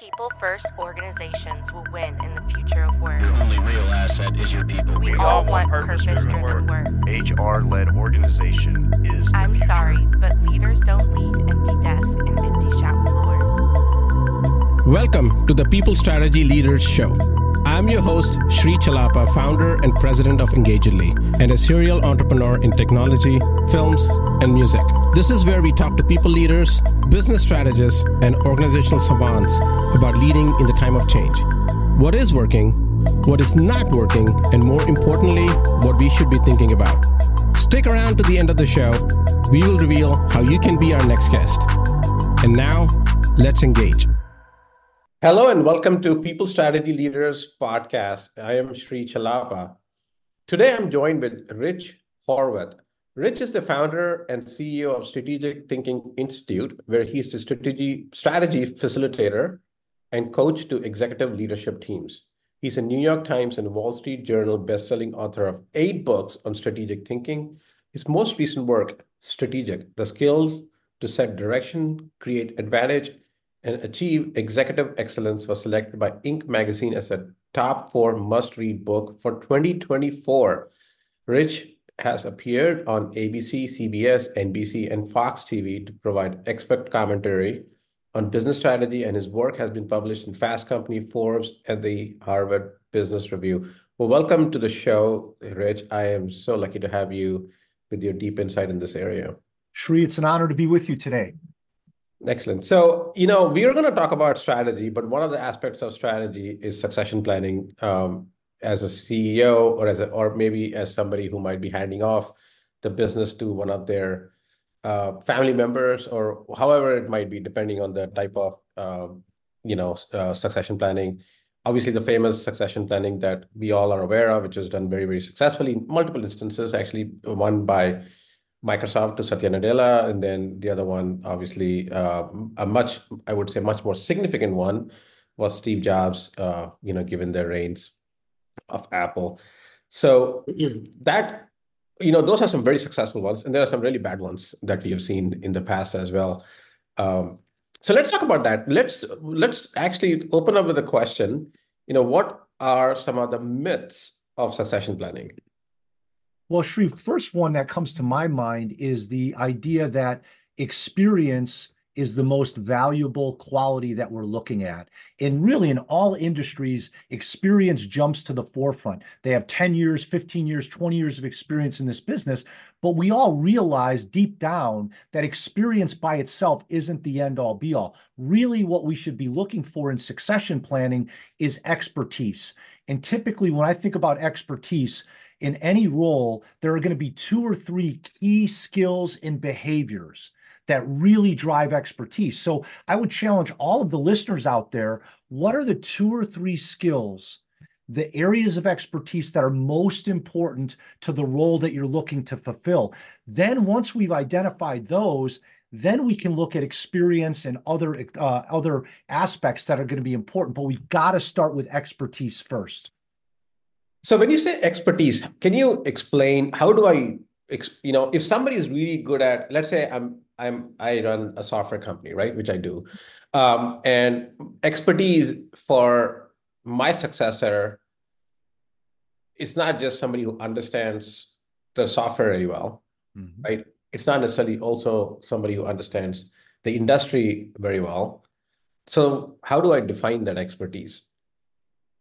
People first organizations will win in the future of work. Your only real asset is your people. We, We all all want want purpose purpose-driven driven work. work. HR-led organization is the I'm future. sorry, but leaders don't lead empty desks and empty shop floors. Welcome to the People Strategy Leaders Show. I'm your host, Sri Chellappa, founder and president of Engagedly, and a serial entrepreneur in technology, films, and music. This is where we talk to people leaders, business strategists, and organizational savants about leading in the time of change. What is working, what is not working, and more importantly, what we should be thinking about. Stick around to the end of the show. We will reveal how you can be our next guest. And now, let's engage. Hello and welcome to People Strategy Leaders podcast. I am Sri Chellappa. Today I'm joined with Rich Horwath. Rich is the founder and CEO of Strategic Thinking Institute, where he's the strategy strategy facilitator and coach to executive leadership teams. He's a New York Times and Wall Street Journal bestselling author of eight books on strategic thinking. His most recent work, Strategic: The Skills to Set Direction, Create Advantage, and achieve executive excellence was selected by Inc. magazine as a top four must-read book for 2024. Rich has appeared on ABC, CBS, NBC, and Fox TV to provide expert commentary on business strategy, and his work has been published in Fast Company, Forbes, and the Harvard Business Review. Well, welcome to the show, Rich. I am so lucky to have you with your deep insight in this area. Sri, it's an honor to be with you today. Excellent. So, you know, we are going to talk about strategy, but one of the aspects of strategy is succession planning. Um, as a CEO or as a, or maybe as somebody who might be handing off the business to one of their uh, family members or however it might be, depending on the type of um, you know uh, succession planning. Obviously, the famous succession planning that we all are aware of, which was done very, very successfully in multiple instances, actually one by Microsoft to Satya Nadella, and then the other one, obviously, uh, a much, I would say, much more significant one was Steve Jobs, uh, you know, given their reins of Apple. So that, you know, those are some very successful ones, and there are some really bad ones that we have seen in the past as well. Um, so let's talk about that. Let's let's actually open up with a question. You know, what are some of the myths of succession planning? Well, Sri, first one that comes to my mind is the idea that experience is the most valuable quality that we're looking at. And really, in all industries, experience jumps to the forefront. They have 10 years, 15 years, 20 years of experience in this business, but we all realize deep down that experience by itself isn't the end all be all. Really, what we should be looking for in succession planning is expertise. And typically, when I think about expertise, in any role, there are going to be two or three key skills and behaviors that really drive expertise. So I would challenge all of the listeners out there what are the two or three skills, the areas of expertise that are most important to the role that you're looking to fulfill? Then, once we've identified those, then we can look at experience and other uh, other aspects that are going to be important. But we've got to start with expertise first. So when you say expertise, can you explain how do I, you know, if somebody is really good at, let's say I'm I'm I run a software company, right, which I do, um, and expertise for my successor is not just somebody who understands the software very well, Mhm. right? It's not necessarily also somebody who understands the industry very well. So how do I define that expertise?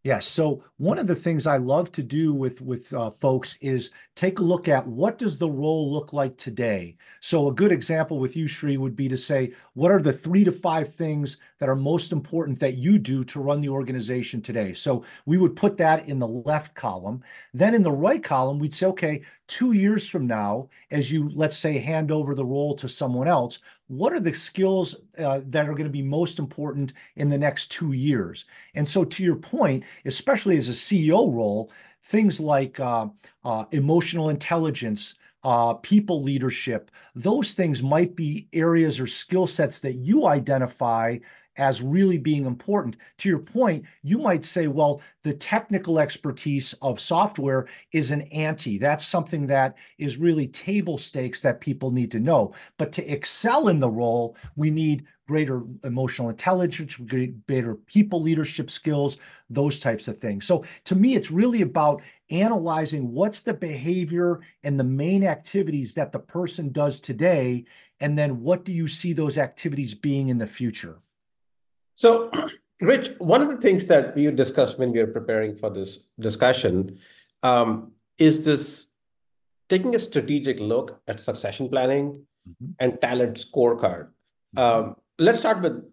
Yes. So one of the things I love to do with with uh, folks is take a look at what does the role look like today. So a good example with you, Sri, would be to say, what are the three to five things that are most important that you do to run the organization today? So we would put that in the left column. Then in the right column, we'd say, okay, two years from now, as you let's say hand over the role to someone else, what are the skills uh, that are going to be most important in the next two years? And so, to your point, especially as a CEO role, things like uh, uh, emotional intelligence, uh, people leadership, those things might be areas or skill sets that you identify as really being important. To your point, you might say, well, the technical expertise of software is an ante. That's something that is really table stakes that people need to know. But to excel in the role, we need greater emotional intelligence, greater people leadership skills, those types of things. So to me, it's really about analyzing what's the behavior and the main activities that the person does today, and then what do you see those activities being in the future? So, Rich, one of the things that we discussed when we were preparing for this discussion um, is this taking a strategic look at succession planning mm-hmm. and talent scorecard. Mm-hmm. Um, let's start with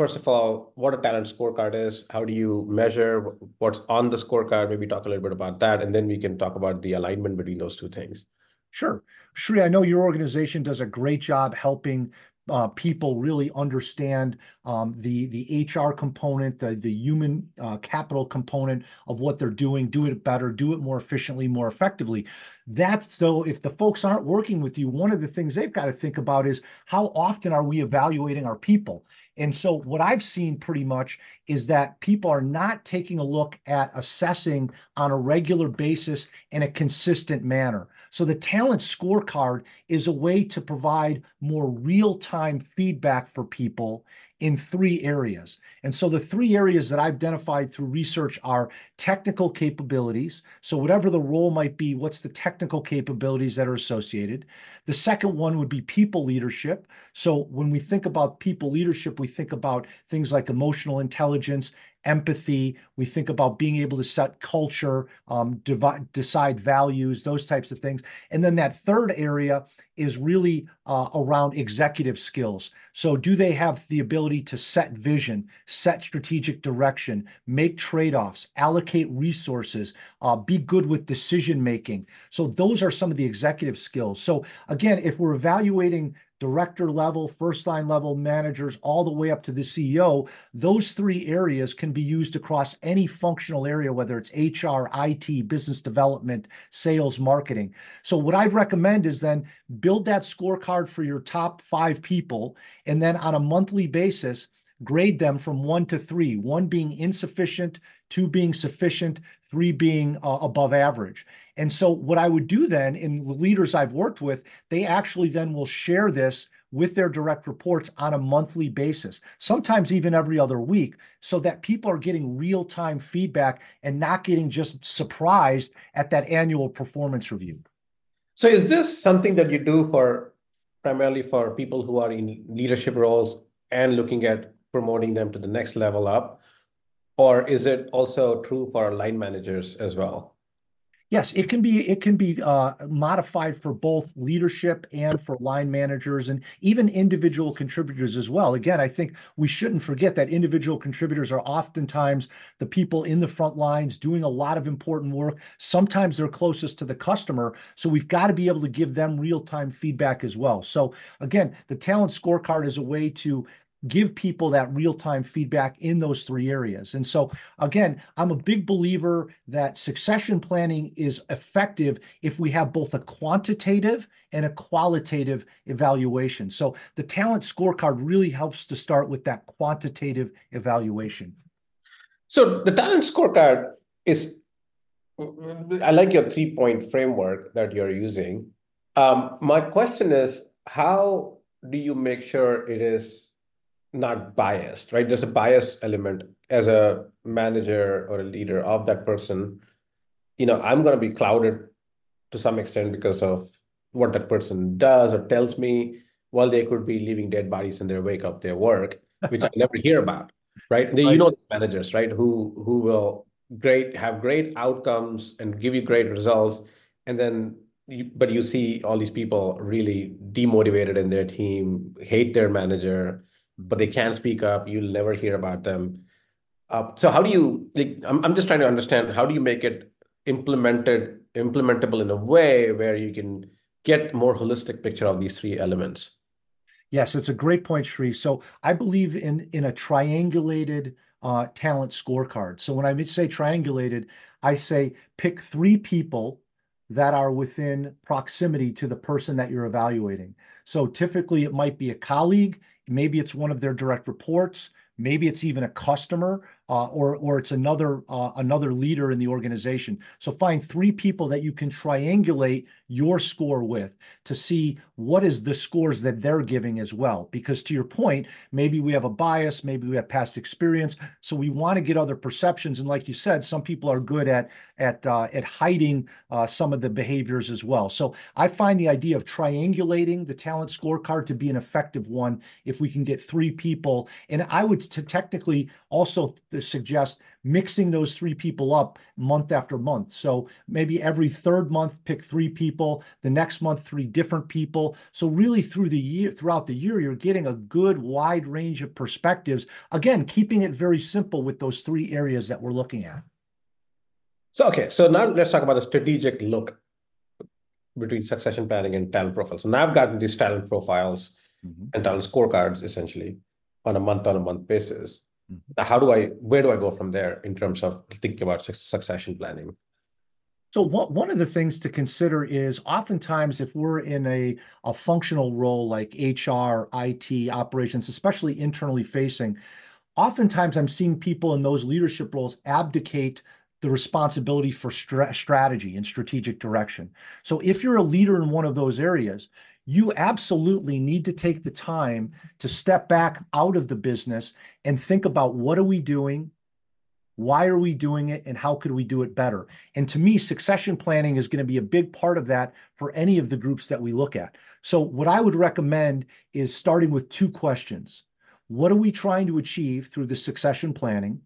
first of all, what a talent scorecard is, how do you measure what's on the scorecard? Maybe talk a little bit about that, and then we can talk about the alignment between those two things. Sure. Sri, I know your organization does a great job helping uh, people really understand um, the the HR component, the the human uh, capital component of what they're doing, do it better, do it more efficiently, more effectively. That's though, if the folks aren't working with you, one of the things they've got to think about is how often are we evaluating our people? And so, what I've seen pretty much is that people are not taking a look at assessing on a regular basis in a consistent manner. So, the talent scorecard is a way to provide more real time feedback for people in three areas. And so the three areas that I've identified through research are technical capabilities. So, whatever the role might be, what's the technical capabilities that are associated? The second one would be people leadership. So, when we think about people leadership, we think about things like emotional intelligence empathy. We think about being able to set culture, um, divide, decide values, those types of things. And then that third area is really uh, around executive skills. So, do they have the ability to set vision, set strategic direction, make trade offs, allocate resources, uh, be good with decision making? So, those are some of the executive skills. So, again, if we're evaluating director level, first line level managers, all the way up to the CEO, those three areas can be used across any functional area, whether it's HR, IT, business development, sales, marketing. So, what I'd recommend is then build that scorecard for your top five people, and then on a monthly basis, grade them from one to three, one being insufficient, two being sufficient, three being uh, above average. And so, what I would do then, in the leaders I've worked with, they actually then will share this with their direct reports on a monthly basis, sometimes even every other week, so that people are getting real time feedback and not getting just surprised at that annual performance review. So, is this something that you do for primarily for people who are in leadership roles and looking at promoting them to the next level up? Or is it also true for line managers as well? Yes, it can be it can be uh, modified for both leadership and for line managers and even individual contributors as well. Again, I think we shouldn't forget that individual contributors are oftentimes the people in the front lines doing a lot of important work. Sometimes they're closest to the customer, so we've got to be able to give them real-time feedback as well. So again, the talent scorecard is a way to give people that real-time feedback in those three areas. And so again, I'm a big believer that succession planning is effective if we have both a quantitative and a qualitative evaluation. So the talent scorecard really helps to start with that quantitative evaluation. So the talent scorecard is I like your three-point framework that you're using. Um, my question is, how do you make sure it is not biased, right? There's a bias element as a manager or a leader of that person. You know, I'm going to be clouded to some extent because of what that person does or tells me while they could be leaving dead bodies in their wake of their work, which I never hear about, right? They, you know, managers, right? Who who will great have great outcomes and give you great results, and then you, but you see all these people really demotivated in their team, hate their manager, but they can't speak up. You'll never hear about them. Uh, so how do you? Like, I'm I'm just trying to understand how do you make it implemented implementable in a way where you can get more holistic picture of these three elements. Yes, it's a great point, Sri. So I believe in in a triangulated uh, talent scorecard. So when I say triangulated, I say pick three people that are within proximity to the person that you're evaluating. So typically it might be a colleague, maybe it's one of their direct reports, maybe it's even a customer uh, or or it's another uh, another leader in the organization. So find three people that you can triangulate your score with to see what is the scores that they're giving as well. Because to your point, maybe we have a bias, maybe we have past experience, so we want to get other perceptions. And like you said, some people are good at at uh, at hiding uh, some of the behaviors as well. So I find the idea of triangulating the talent scorecard to be an effective one if we can get three people. And I would technically also suggest mixing those three people up month after month. So maybe every third month, pick three people, the next month, three different people. So really through the year, throughout the year, you're getting a good wide range of perspectives. Again, keeping it very simple with those three areas that we're looking at. So, okay, so now let's talk about the strategic look between succession planning and talent profiles. So now I've gotten these talent profiles mm-hmm. and talent scorecards essentially on a month on a month basis. How do I, where do I go from there in terms of thinking about succession planning? So one of the things to consider is oftentimes if we're in a, a functional role like HR, IT, operations, especially internally facing, oftentimes I'm seeing people in those leadership roles abdicate the responsibility for strategy and strategic direction. So if you're a leader in one of those areas, you absolutely need to take the time to step back out of the business and think about what are we doing? Why are we doing it? And how could we do it better? And to me, succession planning is going to be a big part of that for any of the groups that we look at. So, what I would recommend is starting with two questions What are we trying to achieve through the succession planning?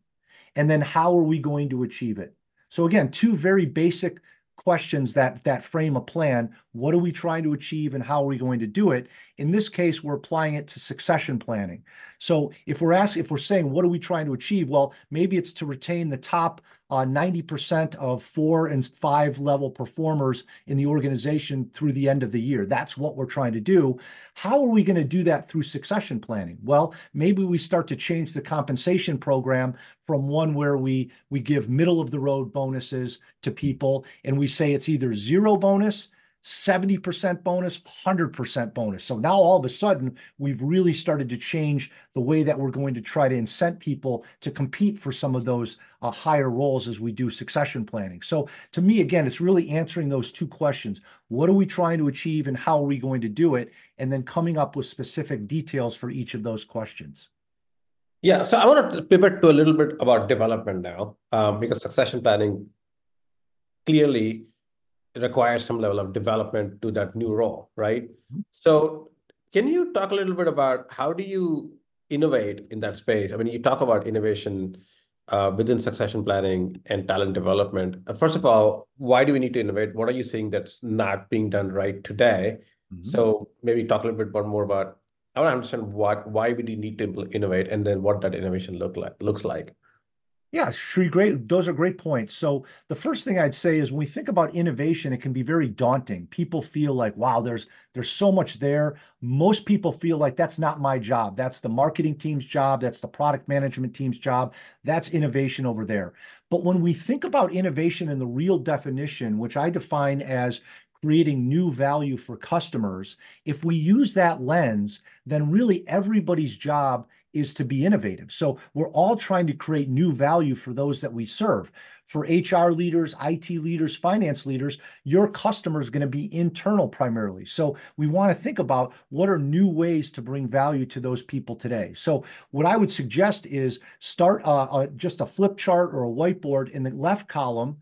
And then, how are we going to achieve it? So, again, two very basic questions that that frame a plan. What are we trying to achieve and how are we going to do it? In this case we're applying it to succession planning. So if we're asking if we're saying what are we trying to achieve? Well maybe it's to retain the top uh, 90% of four and five level performers in the organization through the end of the year. That's what we're trying to do. How are we going to do that through succession planning? Well, maybe we start to change the compensation program from one where we we give middle of the road bonuses to people and we say it's either zero bonus 70% bonus, 100% bonus. So now all of a sudden, we've really started to change the way that we're going to try to incent people to compete for some of those uh, higher roles as we do succession planning. So to me, again, it's really answering those two questions. What are we trying to achieve and how are we going to do it? And then coming up with specific details for each of those questions. Yeah, so I want to pivot to a little bit about development now, um, because succession planning clearly requires some level of development to that new role, right? Mm-hmm. So can you talk a little bit about how do you innovate in that space? I mean, you talk about innovation uh, within succession planning and talent development. Uh, first of all, why do we need to innovate? What are you seeing that's not being done right today? Mm-hmm. So maybe talk a little bit more about. I want to understand what why we need to innovate, and then what that innovation look like looks like. Yeah, great. Those are great points. So the first thing I'd say is when we think about innovation, it can be very daunting. People feel like, wow, there's there's so much there. Most people feel like that's not my job. That's the marketing team's job. That's the product management team's job. That's innovation over there. But when we think about innovation in the real definition, which I define as creating new value for customers, if we use that lens, then really everybody's job is to be innovative. So we're all trying to create new value for those that we serve. For HR leaders, IT leaders, finance leaders, your customer is going to be internal primarily. So we want to think about what are new ways to bring value to those people today. So what I would suggest is start uh, uh, just a flip chart or a whiteboard in the left column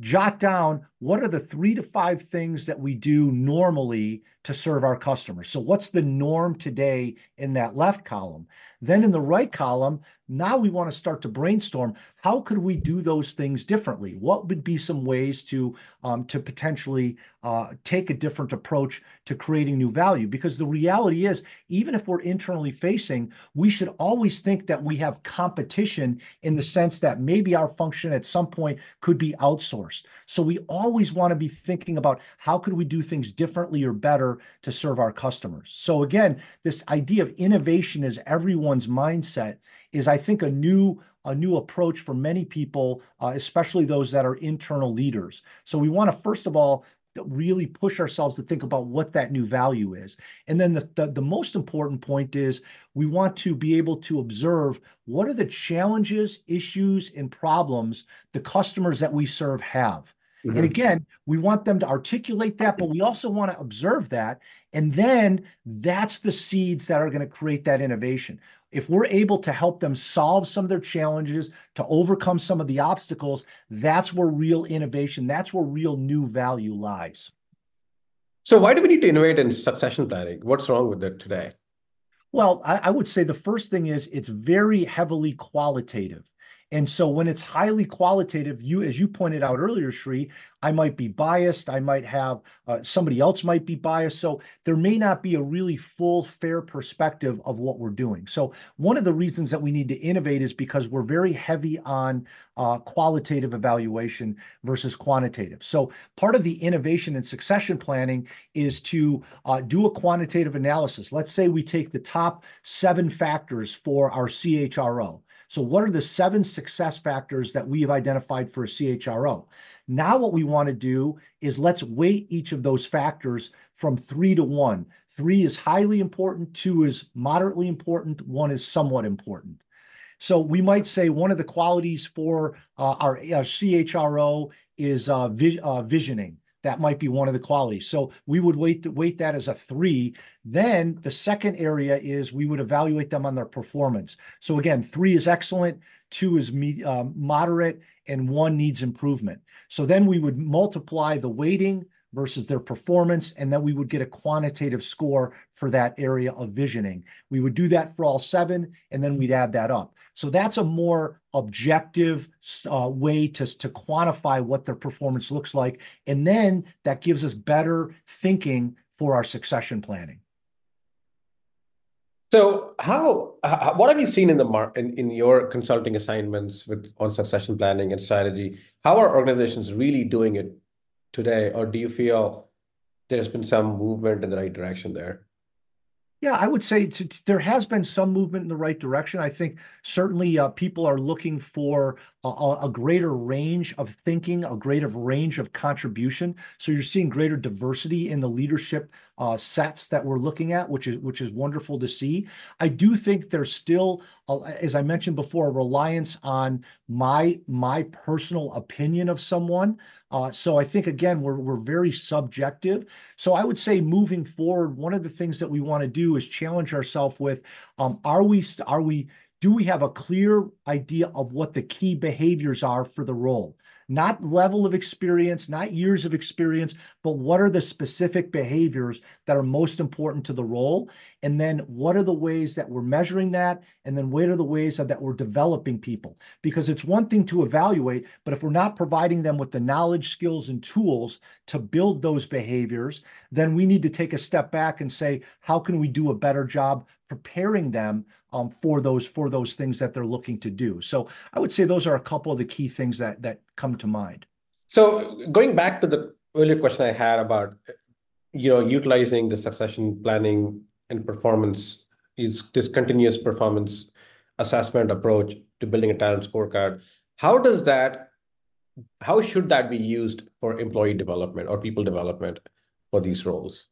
jot down what are the three to five things that we do normally to serve our customers. So, what's the norm today in that left column? Then in the right column, now we want to start to brainstorm how could we do those things differently? What would be some ways to um, to potentially uh, take a different approach to creating new value? Because the reality is, even if we're internally facing, we should always think that we have competition in the sense that maybe our function at some point could be outsourced. So we always want to be thinking about how could we do things differently or better to serve our customers. So again, this idea of innovation as everyone's mindset is, I think, a new a new approach for many people, uh, especially those that are internal leaders. So we want to first of all really push ourselves to think about what that new value is. And then the, the, the most important point is we want to be able to observe what are the challenges, issues, and problems the customers that we serve have. And mm-hmm. again, we want them to articulate that, but we also want to observe that. And then that's the seeds that are going to create that innovation. If we're able to help them solve some of their challenges, to overcome some of the obstacles, that's where real innovation, that's where real new value lies. So, why do we need to innovate in succession planning? What's wrong with it today? Well, I, I would say the first thing is it's very heavily qualitative. And so when it's highly qualitative, you, as you pointed out earlier, Sri, I might be biased. I might have uh, somebody else might be biased. So there may not be a really full, fair perspective of what we're doing. So one of the reasons that we need to innovate is because we're very heavy on uh, qualitative evaluation versus quantitative. So part of the innovation and succession planning is to uh, do a quantitative analysis. Let's say we take the top seven factors for our CHRO. So what are the seven success factors that we have identified for a CHRO? Now what we want to do is let's weight each of those factors from three to one. Three is highly important, two is moderately important, one is somewhat important. So we might say one of the qualities for uh, our, our, CHRO is uh, vi uh, visioning. That might be one of the qualities. So we would weight, weight that as a three. Then the second area is we would evaluate them on their performance. So again, three is excellent, two is me, uh, moderate, and one needs improvement. So then we would multiply the weighting versus their performance, and then we would get a quantitative score for that area of visioning. We would do that for all seven, and then we'd add that up. So that's a more objective uh, way to, to quantify what their performance looks like. And then that gives us better thinking for our succession planning. So, how, what have you seen in the mar in, in your consulting assignments with on succession planning and strategy? How are organizations really doing it today, or do you feel there's been some movement in the right direction there? Yeah, I would say there has been some movement in the right direction. I think certainly uh, people are looking for a, a, greater range of thinking, a greater range of contribution. So you're seeing greater diversity in the leadership uh, sets that we're looking at, which is which is wonderful to see. I do think there's still, as I mentioned before, reliance on my my personal opinion of someone. Uh, so I think again we're we're very subjective. So I would say moving forward, one of the things that we want to do is challenge ourselves with: um, Are we are we do we have a clear idea of what the key behaviors are for the role? Not level of experience, not years of experience, but what are the specific behaviors that are most important to the role? And then what are the ways that we're measuring that? And then what are the ways that we're developing people? Because it's one thing to evaluate, but if we're not providing them with the knowledge, skills, and tools to build those behaviors, then we need to take a step back and say, how can we do a better job preparing them um, for those for those things that they're looking to do. So I would say those are a couple of the key things that that come to mind. So going back to the earlier question I had about you know utilizing the succession planning and performance is this continuous performance assessment approach to building a talent scorecard. How does that how should that be used for employee development or people development for these roles?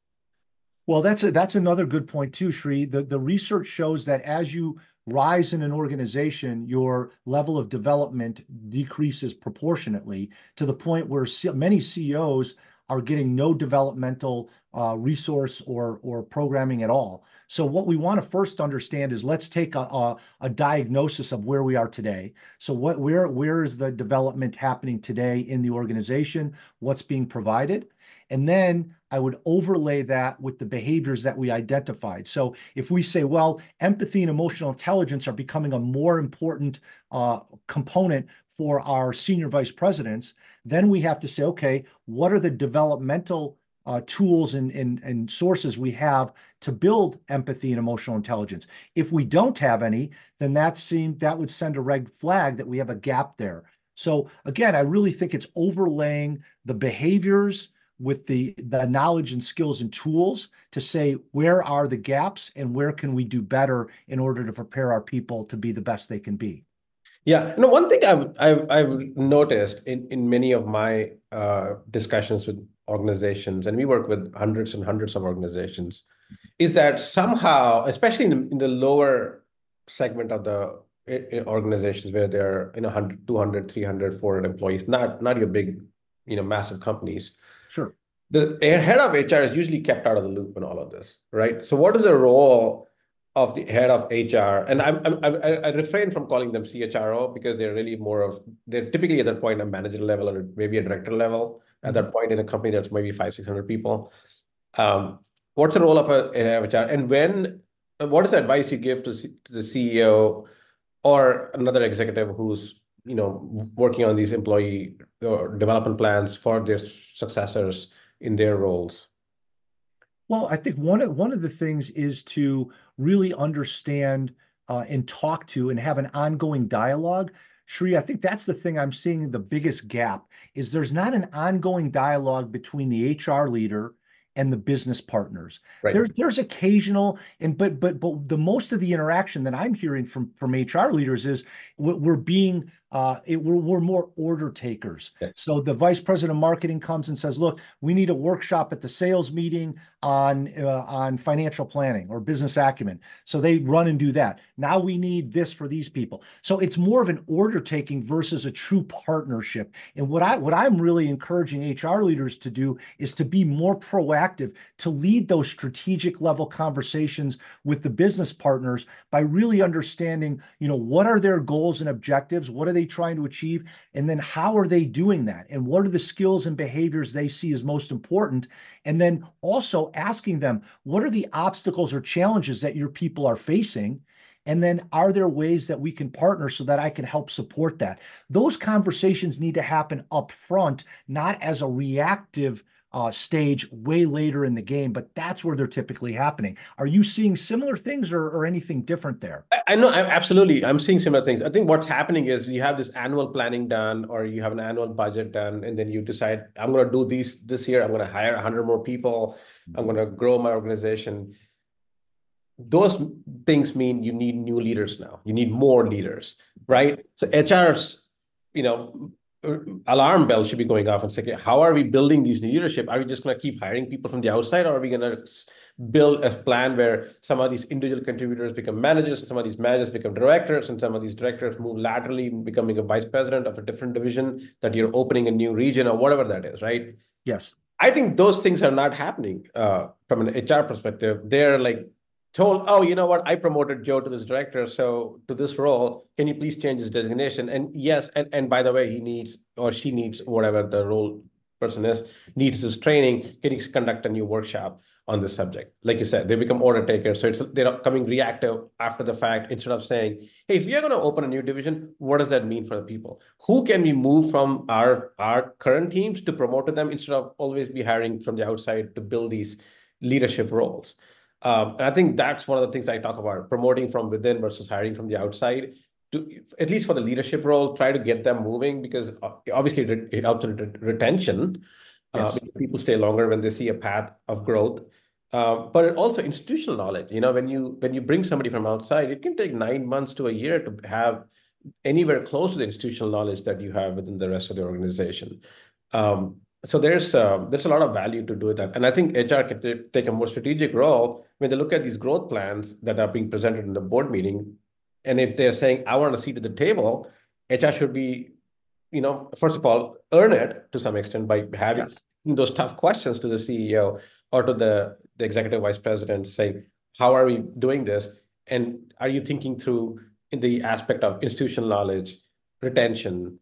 Well, that's a, that's another good point too, Sri. The the research shows that as you rise in an organization, your level of development decreases proportionately to the point where many CEOs are getting no developmental uh, resource or or programming at all. So what we want to first understand is let's take a, a, a, diagnosis of where we are today. So what where where is the development happening today in the organization? What's being provided? And then I would overlay that with the behaviors that we identified. So if we say, well, empathy and emotional intelligence are becoming a more important uh, component for our senior vice presidents, then we have to say, okay, what are the developmental uh, tools and, and, and sources we have to build empathy and emotional intelligence. If we don't have any, then that seem that would send a red flag that we have a gap there. So again, I really think it's overlaying the behaviors with the the knowledge and skills and tools to say where are the gaps and where can we do better in order to prepare our people to be the best they can be? Yeah. No one thing i've i've, I've noticed in in many of my uh, discussions with organizations, and we work with hundreds and hundreds of organizations, is that somehow, especially in, in the lower segment of the organizations where there are you know 100 200 300 400 employees not not your big you know massive companies. Sure. The head of hr is usually kept out of the loop in all of this right? So what is the role of the head of hr and i'm, I'm i refrain from calling them chro because they're really more of they're typically at that point a manager level or maybe a director level. At that point in a company that's maybe five six hundred people. Um, what's the role of a, a hr and when what is the advice you give to, to the ceo or another executive who's you know working on these employee uh, development plans for their successors in their roles well i think one of one of the things is to really understand uh, and talk to and have an ongoing dialogue Sri, I think that's the thing I'm seeing the biggest gap is there's not an ongoing dialogue between the HR leader and the business partners. Right. There, there's occasional and but but but the most of the interaction that I'm hearing from from HR leaders is we're being uh, it, we're, we're more order takers. So the vice president of marketing comes and says, "Look, we need a workshop at the sales meeting on uh, on financial planning or business acumen." So they run and do that. Now we need this for these people. So it's more of an order taking versus a true partnership. And what I what I'm really encouraging HR leaders to do is to be more proactive, to lead those strategic level conversations with the business partners by really understanding, you know, what are their goals and objectives, what are they trying to achieve? And then how are they doing that? And what are the skills and behaviors they see as most important? And then also asking them, what are the obstacles or challenges that your people are facing? And then are there ways that we can partner so that I can help support that? Those conversations need to happen up front, not as a reactive uh, stage way later in the game, but that's where they're typically happening. Are you seeing similar things or, or anything different there? I, I know, I, absolutely. I'm seeing similar things. I think what's happening is you have this annual planning done, or you have an annual budget done, and then you decide, I'm going to do these this year. I'm going to hire 100 more people. I'm going to grow my organization. Those things mean you need new leaders now. You need more leaders, right? So HR's, you know, alarm bells should be going off and say, how are we building these new leadership? Are we just going to keep hiring people from the outside, or are we going to build a plan where some of these individual contributors become managers, and some of these managers become directors, and some of these directors move laterally, becoming a vice president of a different division that you're opening a new region or whatever that is, right? Yes. I think those things are not happening uh, from an HR perspective. They're like told, oh, you know what, I promoted Joe to this director, so to this role, can you please change his designation? And yes, and, and by the way, he needs or she needs whatever the role person is, needs this training. Can you conduct a new workshop on this subject? Like you said, they become order takers. So it's they're coming reactive after the fact instead of saying, hey, if we are going to open a new division, what does that mean for the people? Who can we move from our, our current teams to promote to them instead of always be hiring from the outside to build these leadership roles? Um, and I think that's one of the things I talk about, promoting from within versus hiring from the outside. To, at least for the leadership role, try to get them moving because uh, obviously it helps with retention. Uh, yes. Uh, people stay longer when they see a path of growth. Uh, but also institutional knowledge. You know, when you when you bring somebody from outside, it can take nine months to a year to have anywhere close to the institutional knowledge that you have within the rest of the organization. Um, so there's uh, there's a lot of value to do that, and I think HR can t- take a more strategic role when they look at these growth plans that are being presented in the board meeting, and if they're saying I want a seat at the table, HR should be, you know, first of all, earn it to some extent by having yes. those tough questions to the CEO or to the the executive vice president, saying how are we doing this, and are you thinking through in the aspect of institutional knowledge, retention,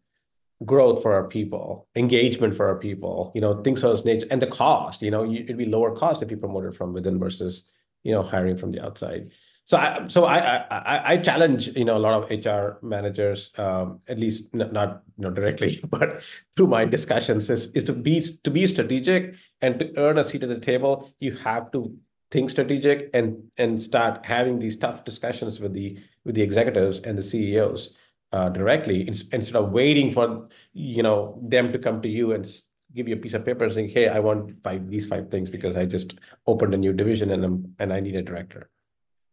growth for our people, engagement for our people, you know, things of this nature, and the cost. You know, it'd be lower cost if you promote it from within versus you know hiring from the outside. So I so I I, I challenge you know a lot of HR managers, um, at least not, not you know directly, but through my discussions, is, is to be to be strategic and to earn a seat at the table. You have to think strategic and and start having these tough discussions with the with the executives and the CEOs uh, directly instead of waiting for you know them to come to you and give you a piece of paper saying, "Hey, I want five these five things because I just opened a new division and I'm, and I need a director."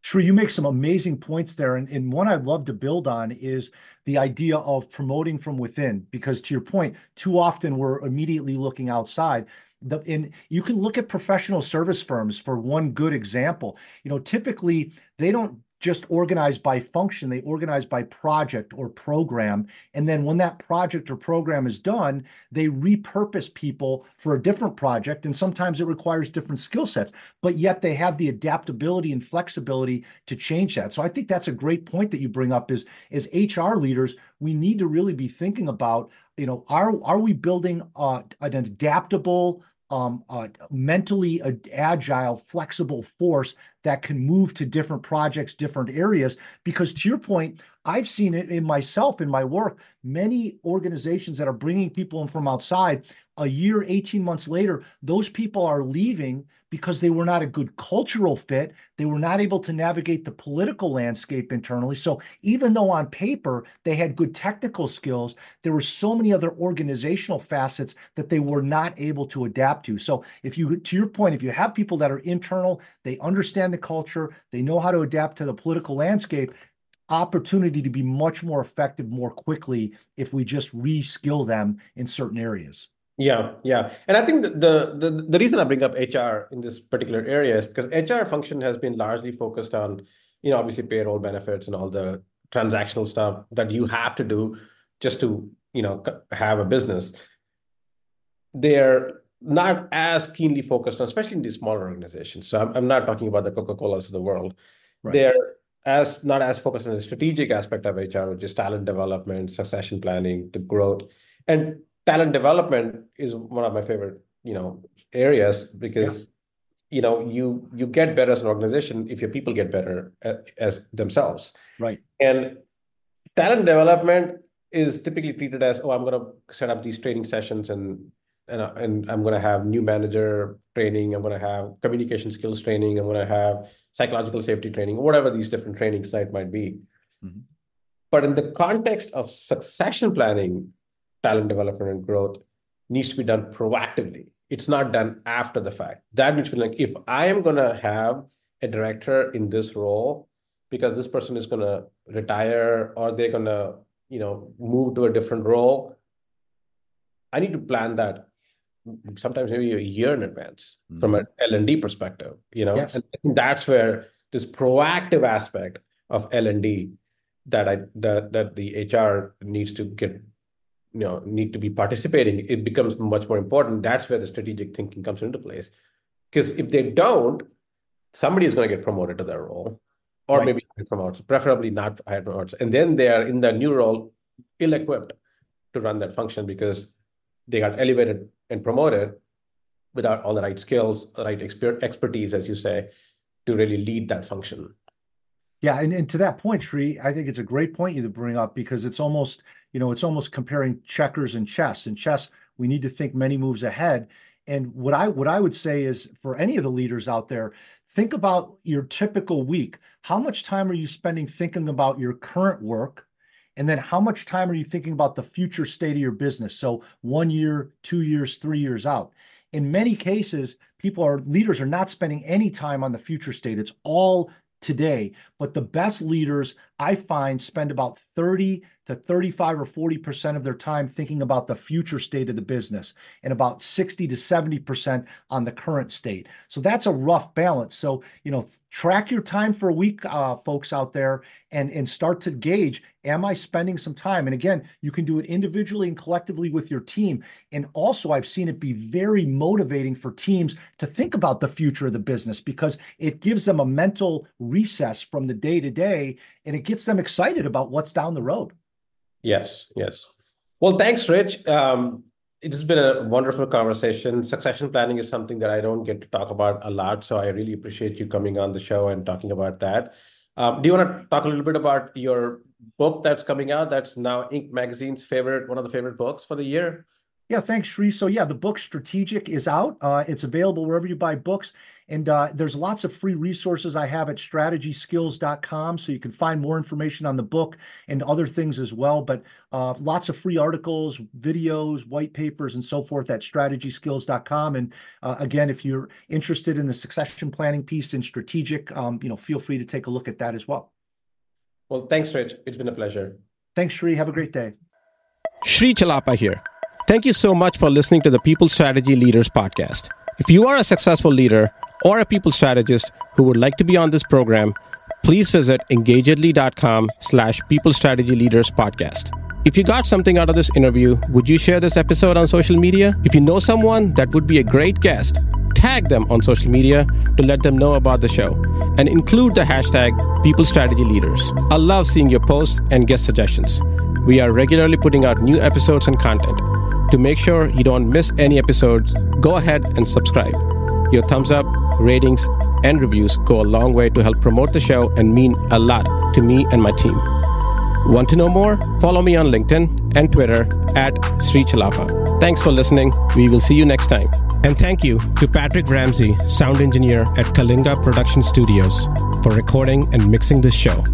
Sure, you make some amazing points there, and, and one I'd love to build on is the idea of promoting from within. Because to your point, too often we're immediately looking outside, the in you can look at professional service firms for one good example. You know, typically they don't just organized by function. They organize by project or program. And then when that project or program is done, they repurpose people for a different project. And sometimes it requires different skill sets, but yet they have the adaptability and flexibility to change that. So I think that's a great point that you bring up is as HR leaders, we need to really be thinking about, you know, are, are we building uh, an adaptable, um, uh, mentally agile, flexible force that can move to different projects, different areas. Because to your point, I've seen it in myself in my work. Many organizations that are bringing people in from outside, a year, 18 months later, those people are leaving because they were not a good cultural fit. They were not able to navigate the political landscape internally. So even though on paper they had good technical skills, there were so many other organizational facets that they were not able to adapt to. So if you, to your point, if you have people that are internal, they understand the culture, they know how to adapt to the political landscape, opportunity to be much more effective more quickly if we just reskill them in certain areas. Yeah, yeah. And I think the, the the reason I bring up HR in this particular area is because HR function has been largely focused on, you know, obviously payroll benefits and all the transactional stuff that you have to do just to, you know, have a business. They're not as keenly focused on, especially in these smaller organizations. So I'm, I'm not talking about the Coca-Colas of the world. Right. They're as not as focused on the strategic aspect of HR, which is talent development, succession planning, the growth. And talent development is one of my favorite you know areas because yeah. you know you you get better as an organization if your people get better uh, as themselves right and talent development is typically treated as oh i'm going to set up these training sessions and and, and i'm going to have new manager training i'm going to have communication skills training i'm going to have psychological safety training whatever these different trainings that might be mm-hmm. but in the context of succession planning talent development and growth needs to be done proactively. It's not done after the fact. That means like if I am gonna have a director in this role because this person is gonna retire or they're gonna, you know, move to a different role, I need to plan that sometimes maybe a year in advance mm-hmm. from an L&D perspective, you know? Yes. And I think that's where this proactive aspect of L&D that I that that the HR needs to get you know need to be participating it becomes much more important that's where the strategic thinking comes into place because if they don't somebody is going to get promoted to their role or right. maybe promoted preferably not higher promoted and then they are in the new role ill-equipped to run that function because they got elevated and promoted without all the right skills right expert expertise as you say to really lead that function yeah, and, and to that point, Sri, I think it's a great point you to bring up because it's almost, you know, it's almost comparing checkers and chess. In chess, we need to think many moves ahead. And what I what I would say is for any of the leaders out there, think about your typical week. How much time are you spending thinking about your current work? And then how much time are you thinking about the future state of your business? So one year, two years, three years out. In many cases, people are leaders are not spending any time on the future state. It's all today. But the best leaders I find spend about 30 to 35 or 40% of their time thinking about the future state of the business and about 60 to 70% on the current state. So that's a rough balance. So, you know, track your time for a week, uh, folks out there, and, and start to gauge am I spending some time? And again, you can do it individually and collectively with your team. And also, I've seen it be very motivating for teams to think about the future of the business because it gives them a mental recess from the day to day and it gets them excited about what's down the road. Yes, yes. Well, thanks, Rich. Um, it has been a wonderful conversation. Succession planning is something that I don't get to talk about a lot, so I really appreciate you coming on the show and talking about that. Um, do you want to talk a little bit about your book that's coming out? That's now Inc. Magazine's favorite, one of the favorite books for the year. Yeah, thanks, Sri. So yeah, the book Strategic is out. Uh, it's available wherever you buy books. And uh, there's lots of free resources I have at strategyskills.com. So you can find more information on the book and other things as well. But uh, lots of free articles, videos, white papers, and so forth at strategyskills.com. And uh, again, if you're interested in the succession planning piece and strategic, um, you know, feel free to take a look at that as well. Well, thanks, Rich. It's been a pleasure. Thanks, Sri. Have a great day. Sri Chellappa here. Thank you so much for listening to the People Strategy Leaders podcast. If you are a successful leader or a people strategist who would like to be on this program, please visit engagedly.com slash people strategy leaders podcast. If you got something out of this interview, would you share this episode on social media? If you know someone that would be a great guest, tag them on social media to let them know about the show and include the hashtag People Strategy Leaders. I love seeing your posts and guest suggestions. We are regularly putting out new episodes and content. To make sure you don't miss any episodes, go ahead and subscribe. Your thumbs up, ratings, and reviews go a long way to help promote the show and mean a lot to me and my team. Want to know more? Follow me on LinkedIn and Twitter at Sri Chellappa. Thanks for listening. We will see you next time. And thank you to Patrick Ramsey, sound engineer at Kalinga Production Studios, for recording and mixing this show.